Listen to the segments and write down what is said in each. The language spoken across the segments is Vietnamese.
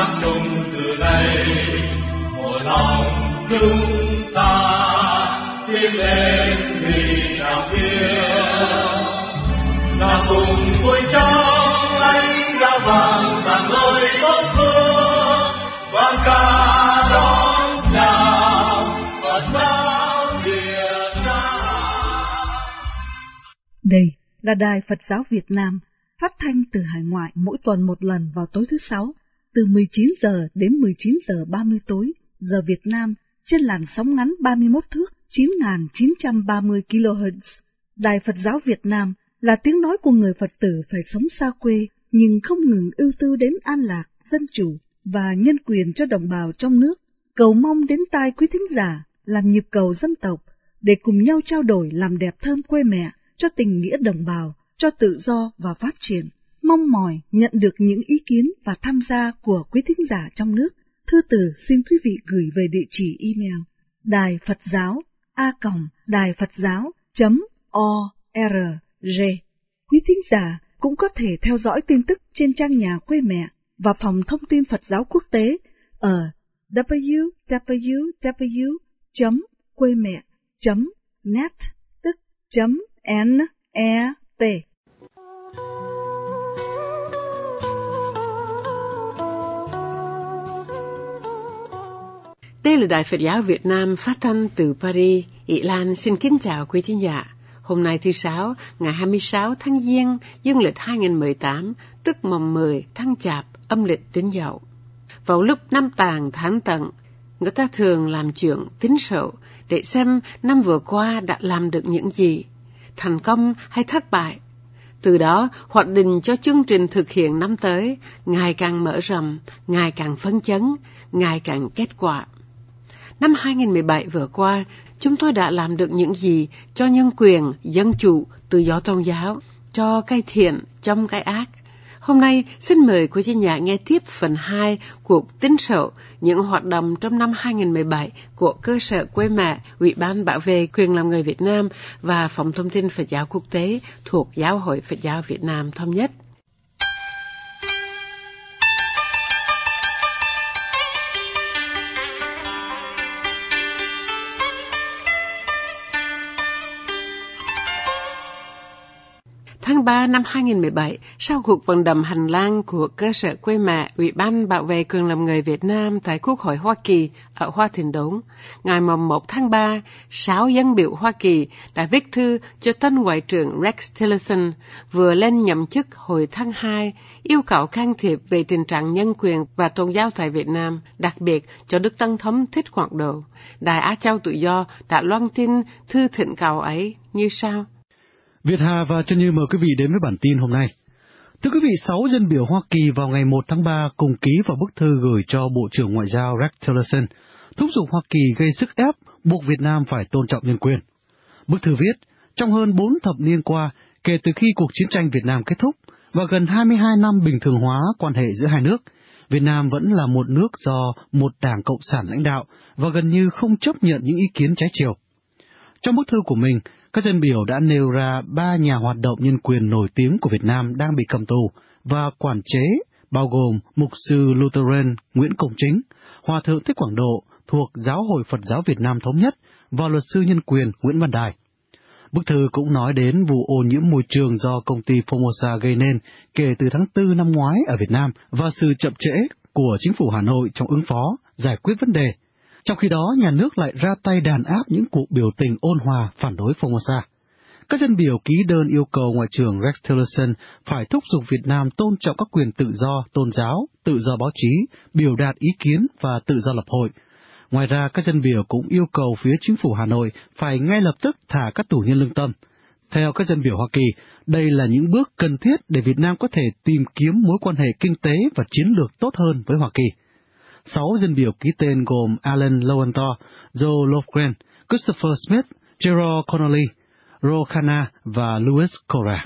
hát chung từ đây một lòng chúng ta tiến lên vì đạo kia là cùng vui trong ánh đã vàng rạng ngời tốt phương vang ca đón chào Phật giáo Việt Đây là Đài Phật giáo Việt Nam, phát thanh từ hải ngoại mỗi tuần một lần vào tối thứ sáu, từ 19 giờ đến 19 giờ 30 tối, giờ Việt Nam, trên làn sóng ngắn 31 thước 9.930 kHz. Đài Phật giáo Việt Nam là tiếng nói của người Phật tử phải sống xa quê, nhưng không ngừng ưu tư đến an lạc, dân chủ và nhân quyền cho đồng bào trong nước. Cầu mong đến tai quý thính giả làm nhịp cầu dân tộc để cùng nhau trao đổi làm đẹp thơm quê mẹ cho tình nghĩa đồng bào, cho tự do và phát triển. Mong mỏi nhận được những ý kiến và tham gia của quý thính giả trong nước. Thư từ xin quý vị gửi về địa chỉ email đài Phật giáo a còng đài Phật giáo chấm o r g. Quý thính giả cũng có thể theo dõi tin tức trên trang nhà quê mẹ và phòng thông tin Phật giáo quốc tế ở www chấm quê mẹ chấm net Đây là Đài Phật giáo Việt Nam phát thanh từ Paris. Ý Lan xin kính chào quý khán giả. Hôm nay thứ Sáu, ngày 26 tháng Giêng, dương lịch 2018, tức mồng 10 tháng Chạp, âm lịch đến dậu. Vào lúc năm tàng tháng tận, người ta thường làm chuyện tính sổ để xem năm vừa qua đã làm được những gì, thành công hay thất bại. Từ đó, hoạch định cho chương trình thực hiện năm tới ngày càng mở rộng, ngày càng phấn chấn, ngày càng kết quả. Năm 2017 vừa qua, chúng tôi đã làm được những gì cho nhân quyền, dân chủ, tự do tôn giáo, cho cái thiện trong cái ác. Hôm nay, xin mời quý vị nhà nghe tiếp phần 2 cuộc tính sổ những hoạt động trong năm 2017 của cơ sở quê mẹ, Ủy ban bảo vệ quyền làm người Việt Nam và Phòng thông tin Phật giáo quốc tế thuộc Giáo hội Phật giáo Việt Nam thống nhất. Tháng 3 năm 2017, sau cuộc vận động hành lang của cơ sở quê mẹ Ủy ban bảo vệ quyền làm người Việt Nam tại Quốc hội Hoa Kỳ ở Hoa Thịnh Đốn, ngày 1 tháng 3, sáu dân biểu Hoa Kỳ đã viết thư cho tân Ngoại trưởng Rex Tillerson vừa lên nhậm chức hồi tháng 2, yêu cầu can thiệp về tình trạng nhân quyền và tôn giáo tại Việt Nam, đặc biệt cho Đức Tân Thống Thích Quảng Độ. Đài Á Châu Tự Do đã loan tin thư thịnh cầu ấy như sau. Việt Hà và Trân Như mời quý vị đến với bản tin hôm nay. Thưa quý vị, sáu dân biểu Hoa Kỳ vào ngày 1 tháng 3 cùng ký vào bức thư gửi cho Bộ trưởng Ngoại giao Rex Tillerson, thúc giục Hoa Kỳ gây sức ép buộc Việt Nam phải tôn trọng nhân quyền. Bức thư viết, trong hơn 4 thập niên qua, kể từ khi cuộc chiến tranh Việt Nam kết thúc và gần 22 năm bình thường hóa quan hệ giữa hai nước, Việt Nam vẫn là một nước do một đảng Cộng sản lãnh đạo và gần như không chấp nhận những ý kiến trái chiều. Trong bức thư của mình, các dân biểu đã nêu ra ba nhà hoạt động nhân quyền nổi tiếng của Việt Nam đang bị cầm tù và quản chế, bao gồm Mục sư Lutheran Nguyễn Công Chính, Hòa thượng Thích Quảng Độ thuộc Giáo hội Phật giáo Việt Nam Thống nhất và luật sư nhân quyền Nguyễn Văn Đài. Bức thư cũng nói đến vụ ô nhiễm môi trường do công ty Formosa gây nên kể từ tháng 4 năm ngoái ở Việt Nam và sự chậm trễ của chính phủ Hà Nội trong ứng phó, giải quyết vấn đề trong khi đó, nhà nước lại ra tay đàn áp những cuộc biểu tình ôn hòa phản đối Formosa. Các dân biểu ký đơn yêu cầu Ngoại trưởng Rex Tillerson phải thúc giục Việt Nam tôn trọng các quyền tự do, tôn giáo, tự do báo chí, biểu đạt ý kiến và tự do lập hội. Ngoài ra, các dân biểu cũng yêu cầu phía chính phủ Hà Nội phải ngay lập tức thả các tù nhân lương tâm. Theo các dân biểu Hoa Kỳ, đây là những bước cần thiết để Việt Nam có thể tìm kiếm mối quan hệ kinh tế và chiến lược tốt hơn với Hoa Kỳ. Sáu dân biểu ký tên gồm Alan Lowenthal, Joe Lofgren, Christopher Smith, Gerald Connolly, Ro Khanna và Louis Cora.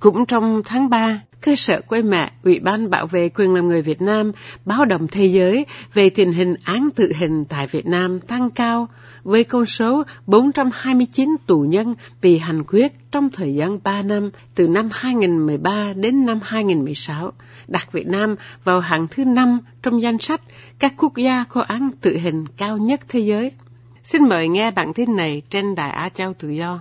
Cũng trong tháng 3, cơ sở quê mẹ, Ủy ban bảo vệ quyền làm người Việt Nam báo động thế giới về tình hình án tự hình tại Việt Nam tăng cao với con số 429 tù nhân bị hành quyết trong thời gian 3 năm từ năm 2013 đến năm 2016, đặt Việt Nam vào hạng thứ 5 trong danh sách các quốc gia có án tự hình cao nhất thế giới. Xin mời nghe bản tin này trên Đài Á Châu Tự Do.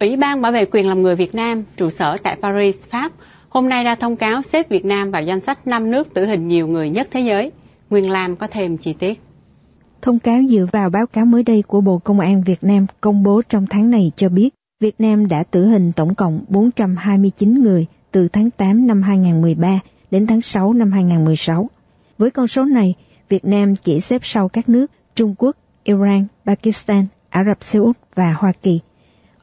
Ủy ban bảo vệ quyền làm người Việt Nam trụ sở tại Paris, Pháp hôm nay ra thông cáo xếp Việt Nam vào danh sách 5 nước tử hình nhiều người nhất thế giới. Nguyên Lam có thêm chi tiết. Thông cáo dựa vào báo cáo mới đây của Bộ Công an Việt Nam công bố trong tháng này cho biết Việt Nam đã tử hình tổng cộng 429 người từ tháng 8 năm 2013 đến tháng 6 năm 2016. Với con số này, Việt Nam chỉ xếp sau các nước Trung Quốc, Iran, Pakistan, Ả Rập Xê Út và Hoa Kỳ.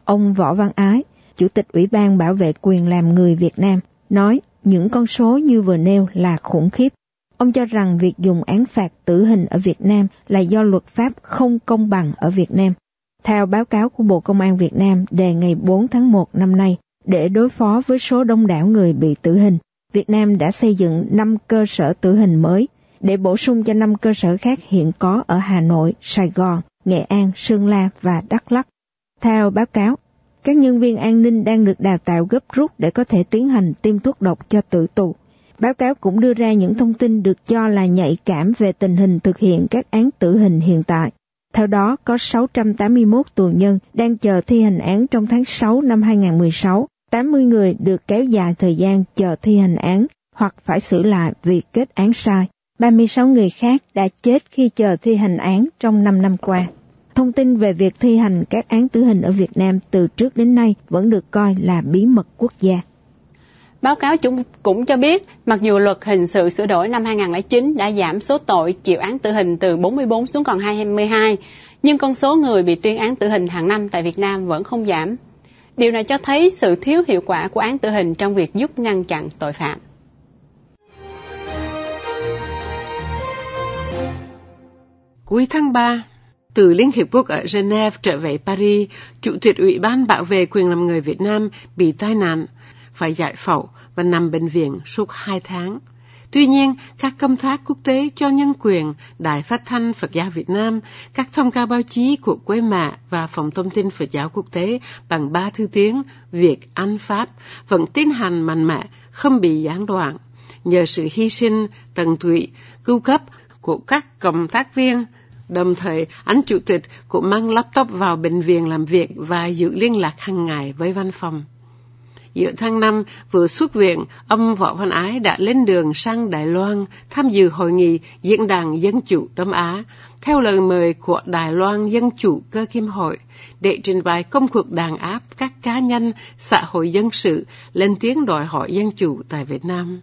Ông Võ Văn Ái, Chủ tịch Ủy ban Bảo vệ quyền làm người Việt Nam, nói những con số như vừa nêu là khủng khiếp. Ông cho rằng việc dùng án phạt tử hình ở Việt Nam là do luật pháp không công bằng ở Việt Nam. Theo báo cáo của Bộ Công an Việt Nam đề ngày 4 tháng 1 năm nay, để đối phó với số đông đảo người bị tử hình, Việt Nam đã xây dựng 5 cơ sở tử hình mới để bổ sung cho 5 cơ sở khác hiện có ở Hà Nội, Sài Gòn, Nghệ An, Sơn La và Đắk Lắk. Theo báo cáo, các nhân viên an ninh đang được đào tạo gấp rút để có thể tiến hành tiêm thuốc độc cho tử tù. Báo cáo cũng đưa ra những thông tin được cho là nhạy cảm về tình hình thực hiện các án tử hình hiện tại. Theo đó, có 681 tù nhân đang chờ thi hành án trong tháng 6 năm 2016, 80 người được kéo dài thời gian chờ thi hành án hoặc phải xử lại vì kết án sai. 36 người khác đã chết khi chờ thi hành án trong 5 năm qua. Thông tin về việc thi hành các án tử hình ở Việt Nam từ trước đến nay vẫn được coi là bí mật quốc gia. Báo cáo chúng cũng cho biết, mặc dù luật hình sự sửa đổi năm 2009 đã giảm số tội chịu án tử hình từ 44 xuống còn 22, nhưng con số người bị tuyên án tử hình hàng năm tại Việt Nam vẫn không giảm. Điều này cho thấy sự thiếu hiệu quả của án tử hình trong việc giúp ngăn chặn tội phạm. Cuối tháng 3, từ Liên Hiệp Quốc ở Geneva trở về Paris, Chủ tịch Ủy ban bảo vệ quyền làm người Việt Nam bị tai nạn, phải giải phẫu và nằm bệnh viện suốt hai tháng. Tuy nhiên, các công tác quốc tế cho nhân quyền, Đài Phát thanh Phật giáo Việt Nam, các thông cáo báo chí của Quế Mạ và Phòng Thông tin Phật giáo Quốc tế bằng ba thứ tiếng Việt, Anh, Pháp vẫn tiến hành mạnh mẽ, không bị gián đoạn. Nhờ sự hy sinh, tận tụy, cứu cấp của các công tác viên, Đồng thời, anh chủ tịch cũng mang laptop vào bệnh viện làm việc và giữ liên lạc hàng ngày với văn phòng. Giữa tháng 5, vừa xuất viện, ông Võ Văn Ái đã lên đường sang Đài Loan tham dự hội nghị Diễn đàn Dân Chủ Đông Á, theo lời mời của Đài Loan Dân Chủ Cơ Kim Hội, để trình bày công cuộc đàn áp các cá nhân xã hội dân sự lên tiếng đòi hỏi dân chủ tại Việt Nam.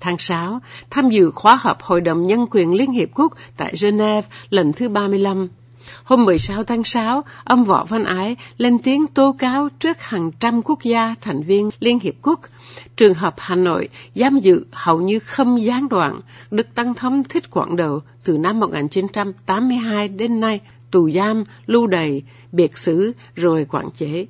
Tháng 6, tham dự khóa họp Hội đồng Nhân quyền Liên Hiệp Quốc tại Geneva lần thứ 35. Hôm 16 tháng 6, ông Võ Văn Ái lên tiếng tố cáo trước hàng trăm quốc gia thành viên Liên Hiệp Quốc. Trường hợp Hà Nội giam giữ hầu như không gián đoạn, được Tăng Thống thích quảng đầu từ năm 1982 đến nay, tù giam, lưu đày, biệt xử rồi quản chế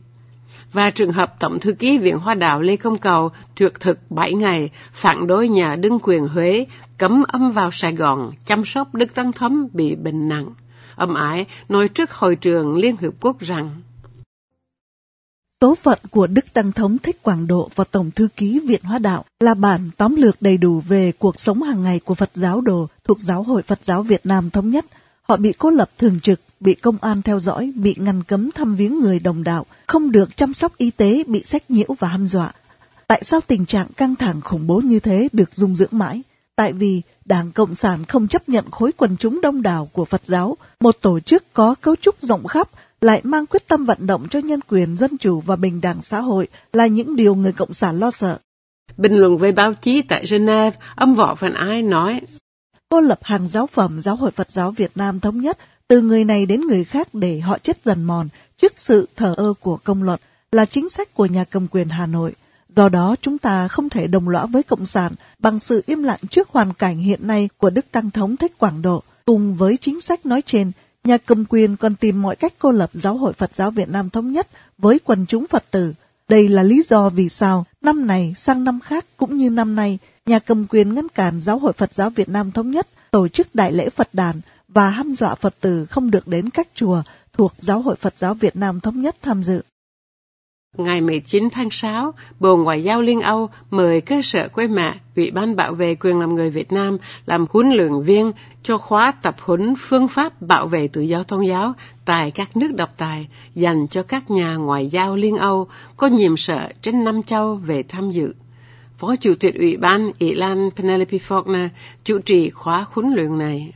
và trường hợp Tổng thư ký Viện Hoa Đạo Lê Công Cầu tuyệt thực 7 ngày phản đối nhà đương quyền Huế cấm âm vào Sài Gòn chăm sóc Đức Tăng Thấm bị bệnh nặng. Âm ải nói trước hội trường Liên Hiệp Quốc rằng, Số phận của Đức Tăng Thống Thích Quảng Độ và Tổng Thư ký Viện hoa Đạo là bản tóm lược đầy đủ về cuộc sống hàng ngày của Phật giáo đồ thuộc Giáo hội Phật giáo Việt Nam Thống Nhất. Họ bị cô lập thường trực bị công an theo dõi, bị ngăn cấm thăm viếng người đồng đạo, không được chăm sóc y tế, bị sách nhiễu và hăm dọa. Tại sao tình trạng căng thẳng khủng bố như thế được dung dưỡng mãi? Tại vì Đảng Cộng sản không chấp nhận khối quần chúng đông đảo của Phật giáo, một tổ chức có cấu trúc rộng khắp, lại mang quyết tâm vận động cho nhân quyền, dân chủ và bình đẳng xã hội là những điều người Cộng sản lo sợ. Bình luận với báo chí tại Geneva, ông Võ Văn Ai nói, Cô lập hàng giáo phẩm Giáo hội Phật giáo Việt Nam thống nhất từ người này đến người khác để họ chết dần mòn trước sự thờ ơ của công luận là chính sách của nhà cầm quyền Hà Nội. Do đó chúng ta không thể đồng lõa với Cộng sản bằng sự im lặng trước hoàn cảnh hiện nay của Đức Tăng Thống Thích Quảng Độ. Cùng với chính sách nói trên, nhà cầm quyền còn tìm mọi cách cô lập Giáo hội Phật giáo Việt Nam Thống Nhất với quần chúng Phật tử. Đây là lý do vì sao năm này sang năm khác cũng như năm nay, nhà cầm quyền ngăn cản Giáo hội Phật giáo Việt Nam Thống Nhất tổ chức đại lễ Phật đàn và hăm dọa Phật tử không được đến các chùa thuộc Giáo hội Phật giáo Việt Nam Thống Nhất tham dự. Ngày 19 tháng 6, Bộ Ngoại giao Liên Âu mời cơ sở quê mẹ Ủy ban bảo vệ quyền làm người Việt Nam làm huấn luyện viên cho khóa tập huấn phương pháp bảo vệ tự do tôn giáo tại các nước độc tài dành cho các nhà ngoại giao Liên Âu có nhiệm sở trên năm châu về tham dự. Phó Chủ tịch Ủy ban Ý Lan Penelope Faulkner chủ trì khóa huấn luyện này.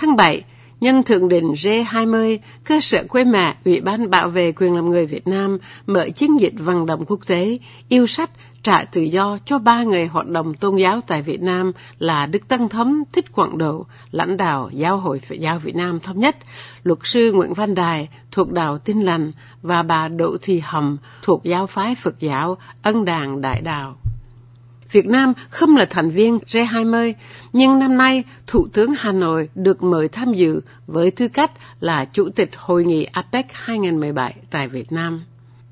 Tháng 7, Nhân Thượng đỉnh G20, cơ sở quê mẹ Ủy ban bảo vệ quyền làm người Việt Nam mở chiến dịch vận động quốc tế yêu sách trả tự do cho ba người hoạt động tôn giáo tại Việt Nam là Đức Tăng Thấm Thích Quảng Độ, lãnh đạo Giáo hội Phật giáo Việt Nam thống nhất, luật sư Nguyễn Văn Đài thuộc đạo Tin Lành và bà Đỗ Thị Hầm thuộc giáo phái Phật giáo Ân Đàn Đại Đạo. Việt Nam không là thành viên G20, nhưng năm nay Thủ tướng Hà Nội được mời tham dự với tư cách là Chủ tịch Hội nghị APEC 2017 tại Việt Nam.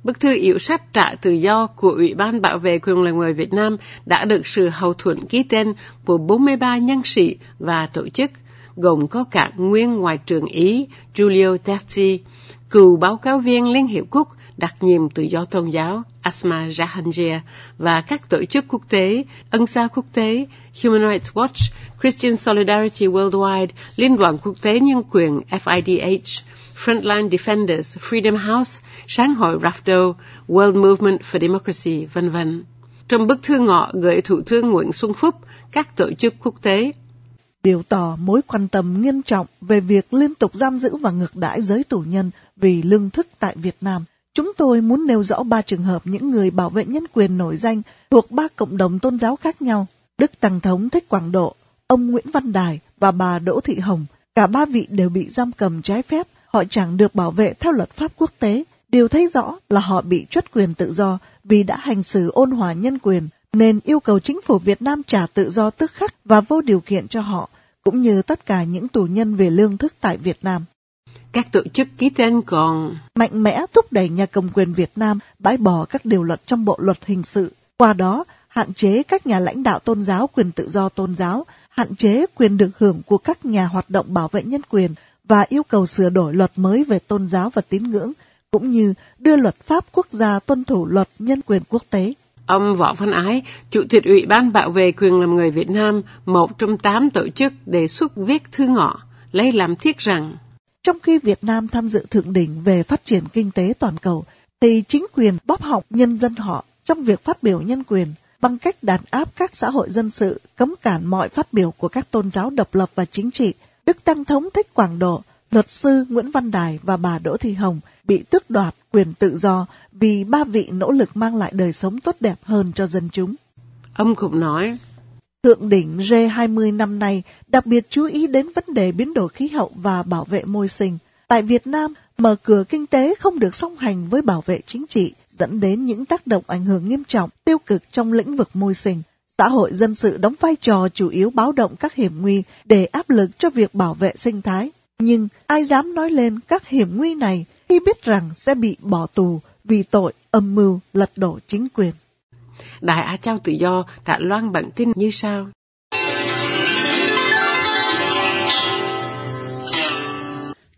Bức thư yếu sách trả tự do của Ủy ban Bảo vệ quyền lợi người Việt Nam đã được sự hậu thuẫn ký tên của 43 nhân sĩ và tổ chức, gồm có cả nguyên Ngoại trưởng Ý Giulio Terzi, cựu báo cáo viên Liên Hiệp Quốc đặc nhiệm tự do tôn giáo Asma Jahangir và các tổ chức quốc tế, ân xá quốc tế, Human Rights Watch, Christian Solidarity Worldwide, Liên đoàn quốc tế nhân quyền FIDH, Frontline Defenders, Freedom House, Sáng hội RAFDO, World Movement for Democracy, vân vân. Trong bức thư ngọ gửi Thủ tướng Nguyễn Xuân Phúc, các tổ chức quốc tế biểu tỏ mối quan tâm nghiêm trọng về việc liên tục giam giữ và ngược đãi giới tù nhân vì lương thức tại Việt Nam – Chúng tôi muốn nêu rõ ba trường hợp những người bảo vệ nhân quyền nổi danh thuộc ba cộng đồng tôn giáo khác nhau. Đức Tăng Thống Thích Quảng Độ, ông Nguyễn Văn Đài và bà Đỗ Thị Hồng. Cả ba vị đều bị giam cầm trái phép, họ chẳng được bảo vệ theo luật pháp quốc tế. Điều thấy rõ là họ bị truất quyền tự do vì đã hành xử ôn hòa nhân quyền, nên yêu cầu chính phủ Việt Nam trả tự do tức khắc và vô điều kiện cho họ, cũng như tất cả những tù nhân về lương thức tại Việt Nam. Các tổ chức ký tên còn mạnh mẽ thúc đẩy nhà cầm quyền Việt Nam bãi bỏ các điều luật trong bộ luật hình sự, qua đó hạn chế các nhà lãnh đạo tôn giáo quyền tự do tôn giáo, hạn chế quyền được hưởng của các nhà hoạt động bảo vệ nhân quyền và yêu cầu sửa đổi luật mới về tôn giáo và tín ngưỡng, cũng như đưa luật pháp quốc gia tuân thủ luật nhân quyền quốc tế. Ông Võ Văn Ái, Chủ tịch Ủy ban Bảo vệ quyền làm người Việt Nam, một trong tám tổ chức đề xuất viết thư ngọ, lấy làm thiết rằng trong khi Việt Nam tham dự thượng đỉnh về phát triển kinh tế toàn cầu, thì chính quyền bóp họng nhân dân họ trong việc phát biểu nhân quyền bằng cách đàn áp các xã hội dân sự, cấm cản mọi phát biểu của các tôn giáo độc lập và chính trị. Đức Tăng Thống Thích Quảng Độ, luật sư Nguyễn Văn Đài và bà Đỗ Thị Hồng bị tước đoạt quyền tự do vì ba vị nỗ lực mang lại đời sống tốt đẹp hơn cho dân chúng. Ông cũng nói, Thượng đỉnh G20 năm nay đặc biệt chú ý đến vấn đề biến đổi khí hậu và bảo vệ môi sinh. Tại Việt Nam, mở cửa kinh tế không được song hành với bảo vệ chính trị, dẫn đến những tác động ảnh hưởng nghiêm trọng, tiêu cực trong lĩnh vực môi sinh. Xã hội dân sự đóng vai trò chủ yếu báo động các hiểm nguy để áp lực cho việc bảo vệ sinh thái. Nhưng ai dám nói lên các hiểm nguy này khi biết rằng sẽ bị bỏ tù vì tội âm mưu lật đổ chính quyền. Đài Á Châu Tự Do đã loan bản tin như sau.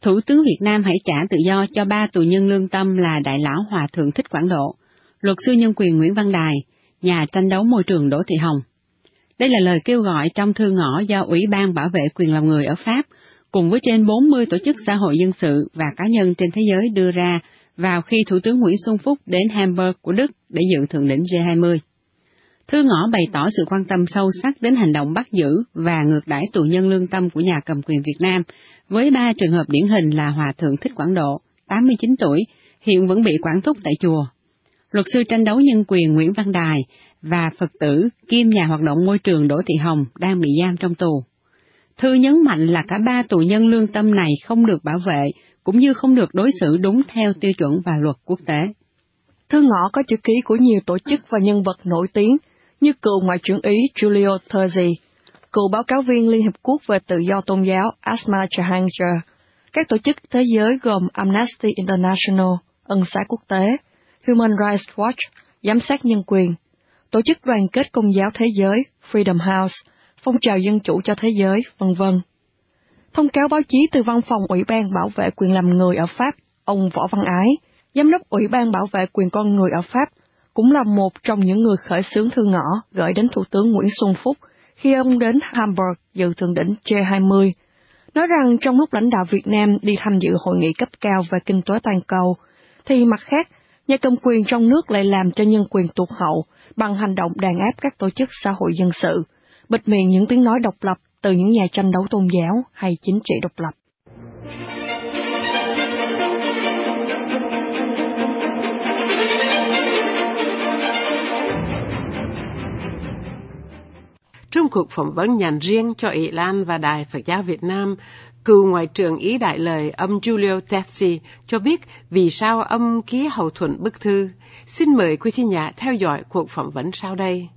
Thủ tướng Việt Nam hãy trả tự do cho ba tù nhân lương tâm là Đại lão Hòa Thượng Thích Quảng Độ, luật sư nhân quyền Nguyễn Văn Đài, nhà tranh đấu môi trường Đỗ Thị Hồng. Đây là lời kêu gọi trong thư ngõ do Ủy ban Bảo vệ quyền lòng người ở Pháp, cùng với trên 40 tổ chức xã hội dân sự và cá nhân trên thế giới đưa ra vào khi Thủ tướng Nguyễn Xuân Phúc đến Hamburg của Đức để dự thượng đỉnh G20. Thư ngõ bày tỏ sự quan tâm sâu sắc đến hành động bắt giữ và ngược đãi tù nhân lương tâm của nhà cầm quyền Việt Nam, với ba trường hợp điển hình là Hòa Thượng Thích Quảng Độ, 89 tuổi, hiện vẫn bị quản thúc tại chùa. Luật sư tranh đấu nhân quyền Nguyễn Văn Đài và Phật tử kiêm nhà hoạt động môi trường Đỗ Thị Hồng đang bị giam trong tù. Thư nhấn mạnh là cả ba tù nhân lương tâm này không được bảo vệ cũng như không được đối xử đúng theo tiêu chuẩn và luật quốc tế. Thư ngõ có chữ ký của nhiều tổ chức và nhân vật nổi tiếng như cựu Ngoại trưởng Ý Giulio Terzi, cựu báo cáo viên Liên Hiệp Quốc về tự do tôn giáo Asma Jahangir, các tổ chức thế giới gồm Amnesty International, Ân xá quốc tế, Human Rights Watch, Giám sát nhân quyền, Tổ chức Đoàn kết Công giáo Thế giới, Freedom House, Phong trào Dân chủ cho Thế giới, vân vân. Thông cáo báo chí từ Văn phòng Ủy ban Bảo vệ quyền làm người ở Pháp, ông Võ Văn Ái, Giám đốc Ủy ban Bảo vệ quyền con người ở Pháp, cũng là một trong những người khởi xướng thư ngõ gửi đến Thủ tướng Nguyễn Xuân Phúc khi ông đến Hamburg dự thượng đỉnh G20, nói rằng trong lúc lãnh đạo Việt Nam đi tham dự hội nghị cấp cao về kinh tế toàn cầu, thì mặt khác, nhà cầm quyền trong nước lại làm cho nhân quyền tụt hậu bằng hành động đàn áp các tổ chức xã hội dân sự, bịt miệng những tiếng nói độc lập từ những nhà tranh đấu tôn giáo hay chính trị độc lập. Trong cuộc phỏng vấn nhàn riêng cho Ý Lan và Đài Phật giáo Việt Nam, cựu Ngoại trưởng Ý Đại Lời ông Giulio Terzi cho biết vì sao ông ký hậu thuẫn bức thư. Xin mời quý thính giả theo dõi cuộc phỏng vấn sau đây.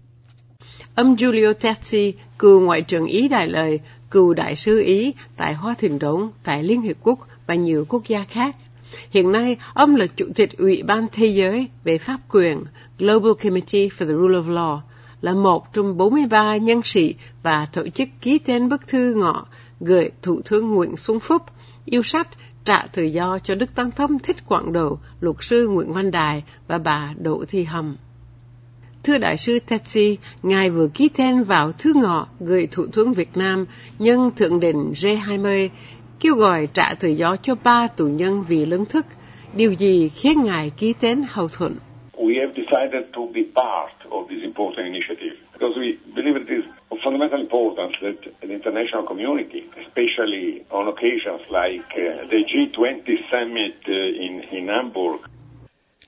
Ông Giulio Terzi, cựu Ngoại trưởng Ý Đại Lời, cựu Đại sứ Ý tại Hoa Thịnh Đống, tại Liên Hiệp Quốc và nhiều quốc gia khác. Hiện nay, ông là Chủ tịch Ủy ban Thế giới về Pháp quyền Global Committee for the Rule of Law, là một trong 43 nhân sĩ và tổ chức ký tên bức thư ngọ gửi Thủ tướng Nguyễn Xuân Phúc yêu sách trả tự do cho Đức Tăng Thâm, Thích Quảng Độ, luật sư Nguyễn Văn Đài và bà Đỗ Thị Hầm. Thưa Đại sư Tetsi, Ngài vừa ký tên vào thư ngọ gửi Thủ tướng Việt Nam nhân Thượng đỉnh G20 kêu gọi trả tự do cho ba tù nhân vì lương thức. Điều gì khiến Ngài ký tên hậu thuận? We have decided to be part of this important initiative because we believe it is of fundamental importance that the international community, especially on occasions like uh, the G20 summit uh, in, in Hamburg,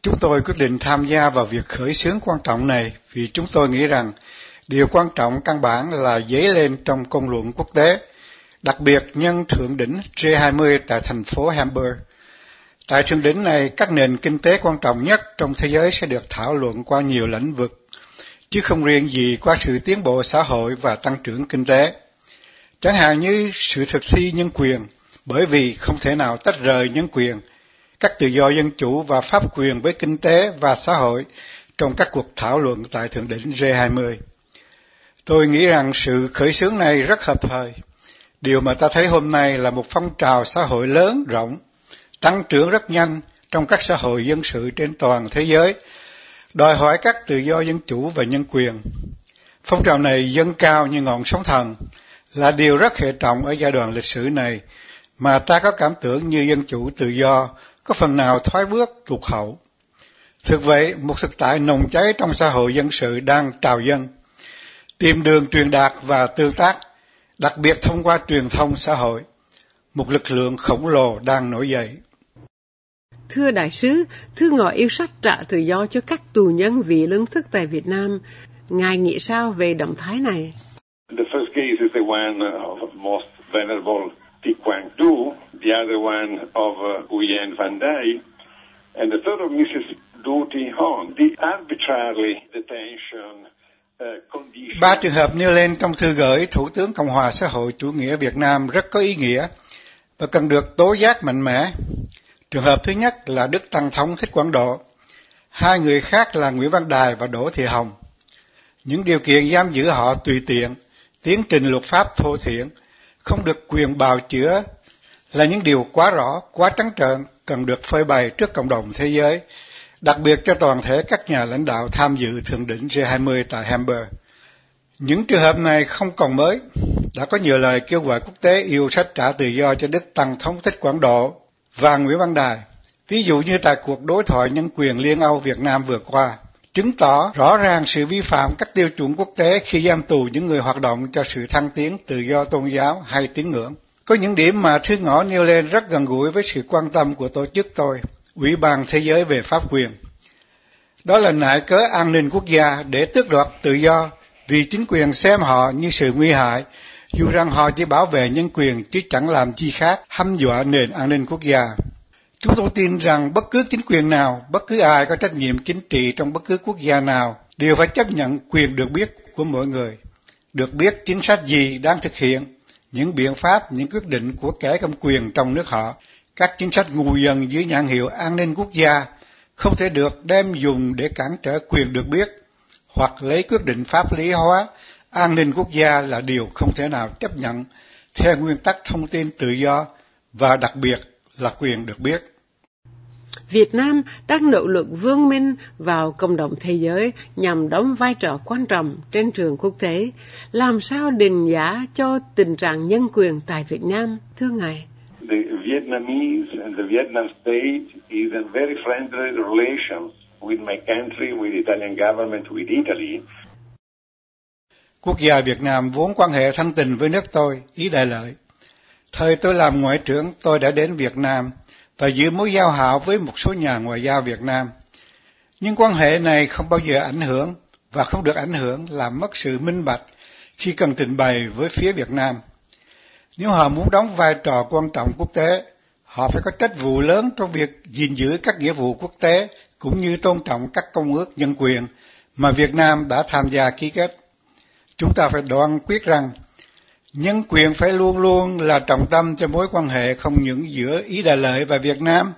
Chúng tôi quyết định tham gia vào việc khởi xướng quan trọng này vì chúng tôi nghĩ rằng điều quan trọng căn bản là dấy lên trong công luận quốc tế, đặc biệt nhân thượng đỉnh G20 tại thành phố Hamburg. Tại thượng đỉnh này, các nền kinh tế quan trọng nhất trong thế giới sẽ được thảo luận qua nhiều lĩnh vực, chứ không riêng gì qua sự tiến bộ xã hội và tăng trưởng kinh tế. Chẳng hạn như sự thực thi nhân quyền, bởi vì không thể nào tách rời nhân quyền – các tự do dân chủ và pháp quyền với kinh tế và xã hội trong các cuộc thảo luận tại thượng đỉnh G20. Tôi nghĩ rằng sự khởi xướng này rất hợp thời. Điều mà ta thấy hôm nay là một phong trào xã hội lớn, rộng, tăng trưởng rất nhanh trong các xã hội dân sự trên toàn thế giới, đòi hỏi các tự do dân chủ và nhân quyền. Phong trào này dâng cao như ngọn sóng thần, là điều rất hệ trọng ở giai đoạn lịch sử này, mà ta có cảm tưởng như dân chủ tự do có phần nào thoái bước tụt hậu. Thực vậy, một thực tại nồng cháy trong xã hội dân sự đang trào dân, tìm đường truyền đạt và tương tác, đặc biệt thông qua truyền thông xã hội. Một lực lượng khổng lồ đang nổi dậy. Thưa đại sứ, thư ngỏ yêu sách trả tự do cho các tù nhân vì lương thức tại Việt Nam. Ngài nghĩ sao về động thái này? The first case is the one of most venerable Thi Quang Tu, the other one of uh, Nguyen Van Dai, and the third of Mrs. Du Thi Hong. The arbitrarily detention uh, Ba trường hợp nêu lên trong thư gửi Thủ tướng Cộng hòa xã hội chủ nghĩa Việt Nam rất có ý nghĩa và cần được tố giác mạnh mẽ. Trường hợp thứ nhất là Đức Tăng Thống Thích Quảng Độ. Hai người khác là Nguyễn Văn Đài và Đỗ Thị Hồng. Những điều kiện giam giữ họ tùy tiện, tiến trình luật pháp thô thiển, không được quyền bào chữa là những điều quá rõ, quá trắng trợn, cần được phơi bày trước cộng đồng thế giới, đặc biệt cho toàn thể các nhà lãnh đạo tham dự thượng đỉnh G20 tại Hamburg. Những trường hợp này không còn mới, đã có nhiều lời kêu gọi quốc tế yêu sách trả tự do cho Đức Tăng Thống Thích Quảng Độ và Nguyễn Văn Đài, ví dụ như tại cuộc đối thoại nhân quyền Liên Âu Việt Nam vừa qua chứng tỏ rõ ràng sự vi phạm các tiêu chuẩn quốc tế khi giam tù những người hoạt động cho sự thăng tiến tự do tôn giáo hay tín ngưỡng. Có những điểm mà thư ngõ nêu lên rất gần gũi với sự quan tâm của tổ chức tôi, Ủy ban Thế giới về Pháp quyền. Đó là nại cớ an ninh quốc gia để tước đoạt tự do vì chính quyền xem họ như sự nguy hại, dù rằng họ chỉ bảo vệ nhân quyền chứ chẳng làm chi khác hăm dọa nền an ninh quốc gia. Chúng tôi tin rằng bất cứ chính quyền nào, bất cứ ai có trách nhiệm chính trị trong bất cứ quốc gia nào đều phải chấp nhận quyền được biết của mỗi người. Được biết chính sách gì đang thực hiện, những biện pháp, những quyết định của kẻ cầm quyền trong nước họ. Các chính sách ngu dần dưới nhãn hiệu an ninh quốc gia không thể được đem dùng để cản trở quyền được biết hoặc lấy quyết định pháp lý hóa an ninh quốc gia là điều không thể nào chấp nhận theo nguyên tắc thông tin tự do và đặc biệt là quyền được biết. Việt Nam đang nỗ lực vươn minh vào cộng đồng thế giới nhằm đóng vai trò quan trọng trên trường quốc tế. Làm sao định giá cho tình trạng nhân quyền tại Việt Nam, thưa Ngài? The Vietnamese and the Vietnam state is in very friendly relations with my country, with the Italian government, with Italy. Quốc gia Việt Nam vốn quan hệ thân tình với nước tôi, ý đại lợi. Thời tôi làm ngoại trưởng, tôi đã đến Việt Nam và giữ mối giao hảo với một số nhà ngoại giao Việt Nam. Nhưng quan hệ này không bao giờ ảnh hưởng và không được ảnh hưởng làm mất sự minh bạch khi cần trình bày với phía Việt Nam. Nếu họ muốn đóng vai trò quan trọng quốc tế, họ phải có trách vụ lớn trong việc gìn giữ các nghĩa vụ quốc tế cũng như tôn trọng các công ước nhân quyền mà Việt Nam đã tham gia ký kết. Chúng ta phải đoan quyết rằng nhân quyền phải luôn luôn là trọng tâm cho mối quan hệ không những giữa Ý Đại Lợi và Việt Nam,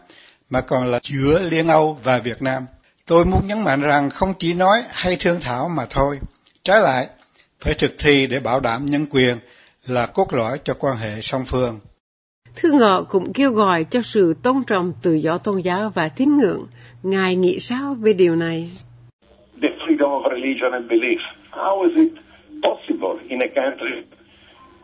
mà còn là giữa Liên Âu và Việt Nam. Tôi muốn nhấn mạnh rằng không chỉ nói hay thương thảo mà thôi. Trái lại, phải thực thi để bảo đảm nhân quyền là cốt lõi cho quan hệ song phương. Thư ngọ cũng kêu gọi cho sự tôn trọng tự do tôn giáo và tín ngưỡng. Ngài nghĩ sao về điều này? The freedom of religion and belief. How is it possible in a country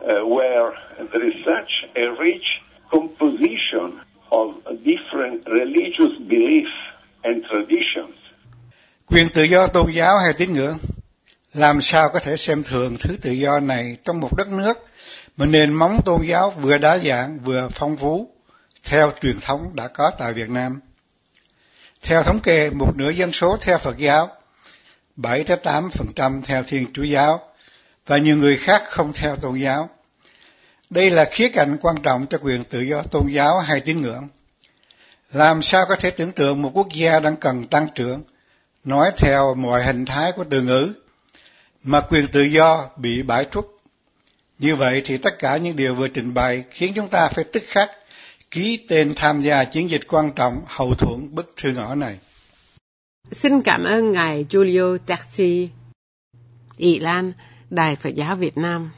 uh, where there is such a rich composition of different religious beliefs and traditions? Quyền tự do tôn giáo hay tín ngưỡng làm sao có thể xem thường thứ tự do này trong một đất nước mà nền móng tôn giáo vừa đa dạng vừa phong phú theo truyền thống đã có tại Việt Nam. Theo thống kê, một nửa dân số theo Phật giáo, 7-8% theo Thiên Chúa giáo và nhiều người khác không theo tôn giáo. Đây là khía cạnh quan trọng cho quyền tự do tôn giáo hay tín ngưỡng. Làm sao có thể tưởng tượng một quốc gia đang cần tăng trưởng, nói theo mọi hình thái của từ ngữ, mà quyền tự do bị bãi trút như vậy thì tất cả những điều vừa trình bày khiến chúng ta phải tức khắc ký tên tham gia chiến dịch quan trọng hậu thuẫn bức thư ngõ này. Xin cảm ơn Ngài Giulio Terzi, Ý Lan, Đài Phật giáo Việt Nam.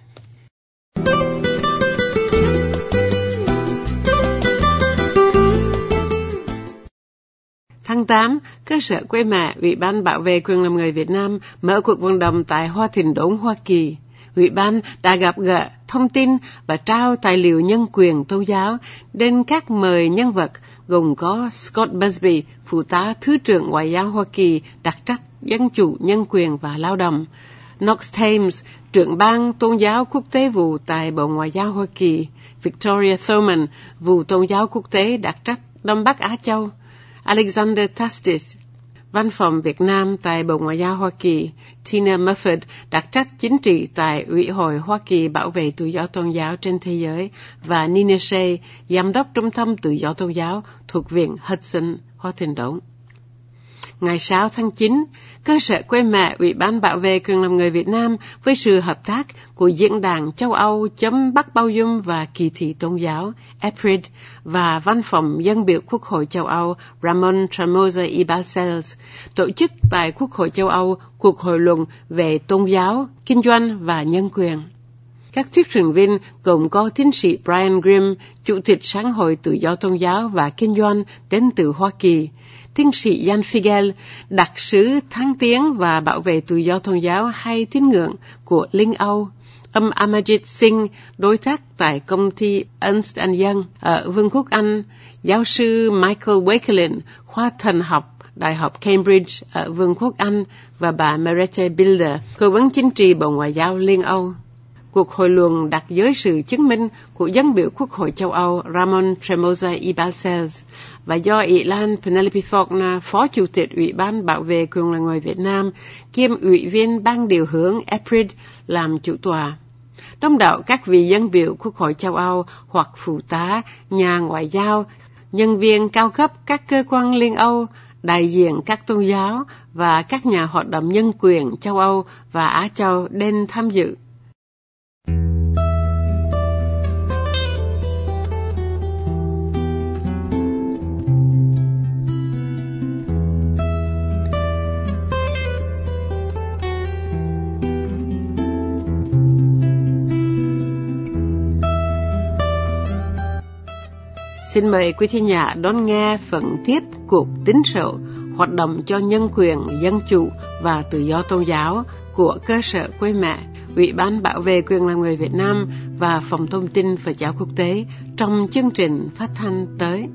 8, cơ sở quê mẹ Ủy ban bảo vệ quyền làm người Việt Nam mở cuộc vận động tại Hoa Thịnh Đốn, Hoa Kỳ. Ủy ban đã gặp gỡ, thông tin và trao tài liệu nhân quyền tôn giáo đến các mời nhân vật gồm có Scott Busby, phụ tá Thứ trưởng Ngoại giao Hoa Kỳ đặc trách dân chủ, nhân quyền và lao động, Knox Thames, trưởng ban tôn giáo quốc tế vụ tại Bộ Ngoại giao Hoa Kỳ, Victoria Thurman, vụ tôn giáo quốc tế đặc trách Đông Bắc Á Châu, Alexander Tastis, Văn phòng Việt Nam tại Bộ Ngoại giao Hoa Kỳ, Tina Mufford, đặc trách chính trị tại Ủy hội Hoa Kỳ bảo vệ tự do tôn giáo trên thế giới, và Nina Shea, giám đốc Trung tâm Tự do tôn giáo thuộc Viện Hudson, Hoa Thịnh Động. Ngày 6 tháng 9, cơ sở quê mẹ Ủy ban bảo vệ quyền làm người Việt Nam với sự hợp tác của Diễn đàn châu Âu chấm Bắc Bao Dung và Kỳ thị Tôn giáo EPRID và Văn phòng Dân biểu Quốc hội châu Âu Ramon Tramosa y Balcells tổ chức tại Quốc hội châu Âu cuộc hội luận về tôn giáo, kinh doanh và nhân quyền. Các thuyết trình viên gồm có tiến sĩ Brian Grimm, Chủ tịch Sáng hội Tự do Tôn giáo và Kinh doanh đến từ Hoa Kỳ, tiến sĩ Jan Figel, đặc sứ thăng tiến và bảo vệ tự do tôn giáo hay tín ngưỡng của Linh Âu, ông Amajit Singh, đối tác tại công ty Ernst Young ở Vương quốc Anh, giáo sư Michael Wakelin, khoa thần học Đại học Cambridge ở Vương quốc Anh. Và bà Merete Bilder, cố vấn chính trị Bộ Ngoại giao Liên Âu. Cuộc hội luận đặt dưới sự chứng minh của dân biểu Quốc hội châu Âu Ramon Tremosa y Balcells và do Ý Lan Penelope Faulkner, Phó Chủ tịch Ủy ban Bảo vệ quyền là người Việt Nam, kiêm Ủy viên Ban điều hướng EPRID làm chủ tòa. Đông đảo các vị dân biểu Quốc hội châu Âu hoặc phụ tá, nhà ngoại giao, nhân viên cao cấp các cơ quan Liên Âu, đại diện các tôn giáo và các nhà hoạt động nhân quyền châu Âu và Á Châu đến tham dự. Xin mời quý thính giả đón nghe phần tiếp cuộc tín sự hoạt động cho nhân quyền, dân chủ và tự do tôn giáo của cơ sở quê mẹ, Ủy ban bảo vệ quyền là người Việt Nam và Phòng thông tin Phật giáo quốc tế trong chương trình phát thanh tới.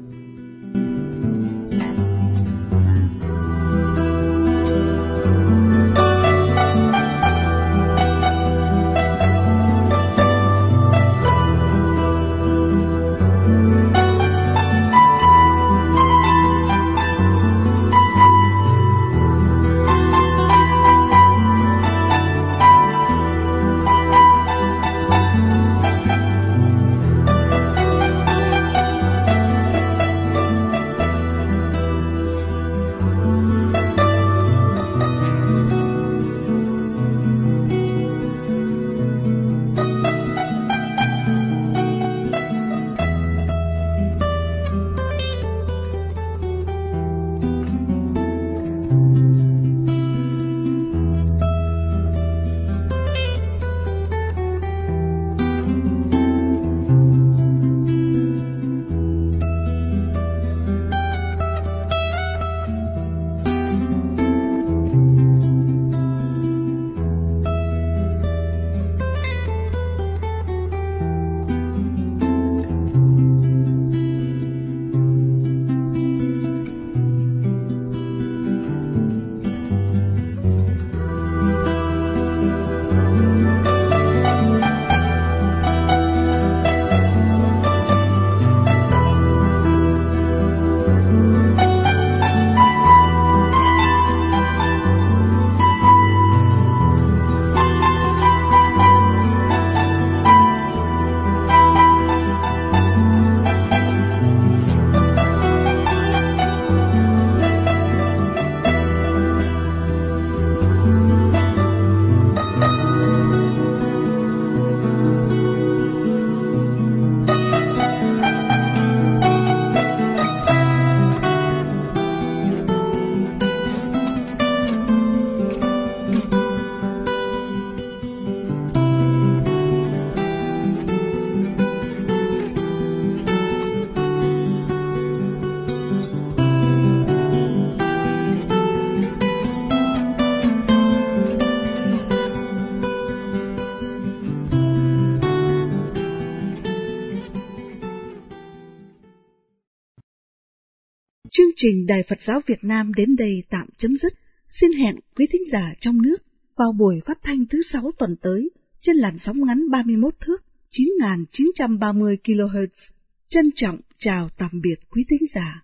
trình Đài Phật giáo Việt Nam đến đây tạm chấm dứt. Xin hẹn quý thính giả trong nước vào buổi phát thanh thứ sáu tuần tới trên làn sóng ngắn 31 thước 9.930 kHz. Trân trọng chào tạm biệt quý thính giả.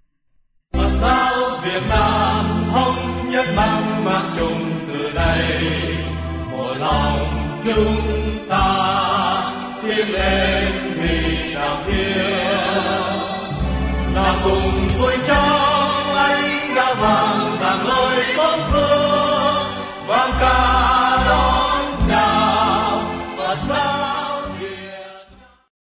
Phật giáo Việt Nam thống nhất mang mang chung từ đây mỗi lòng chúng ta tiếng lên vì đạo thiên là cùng với cha Abba.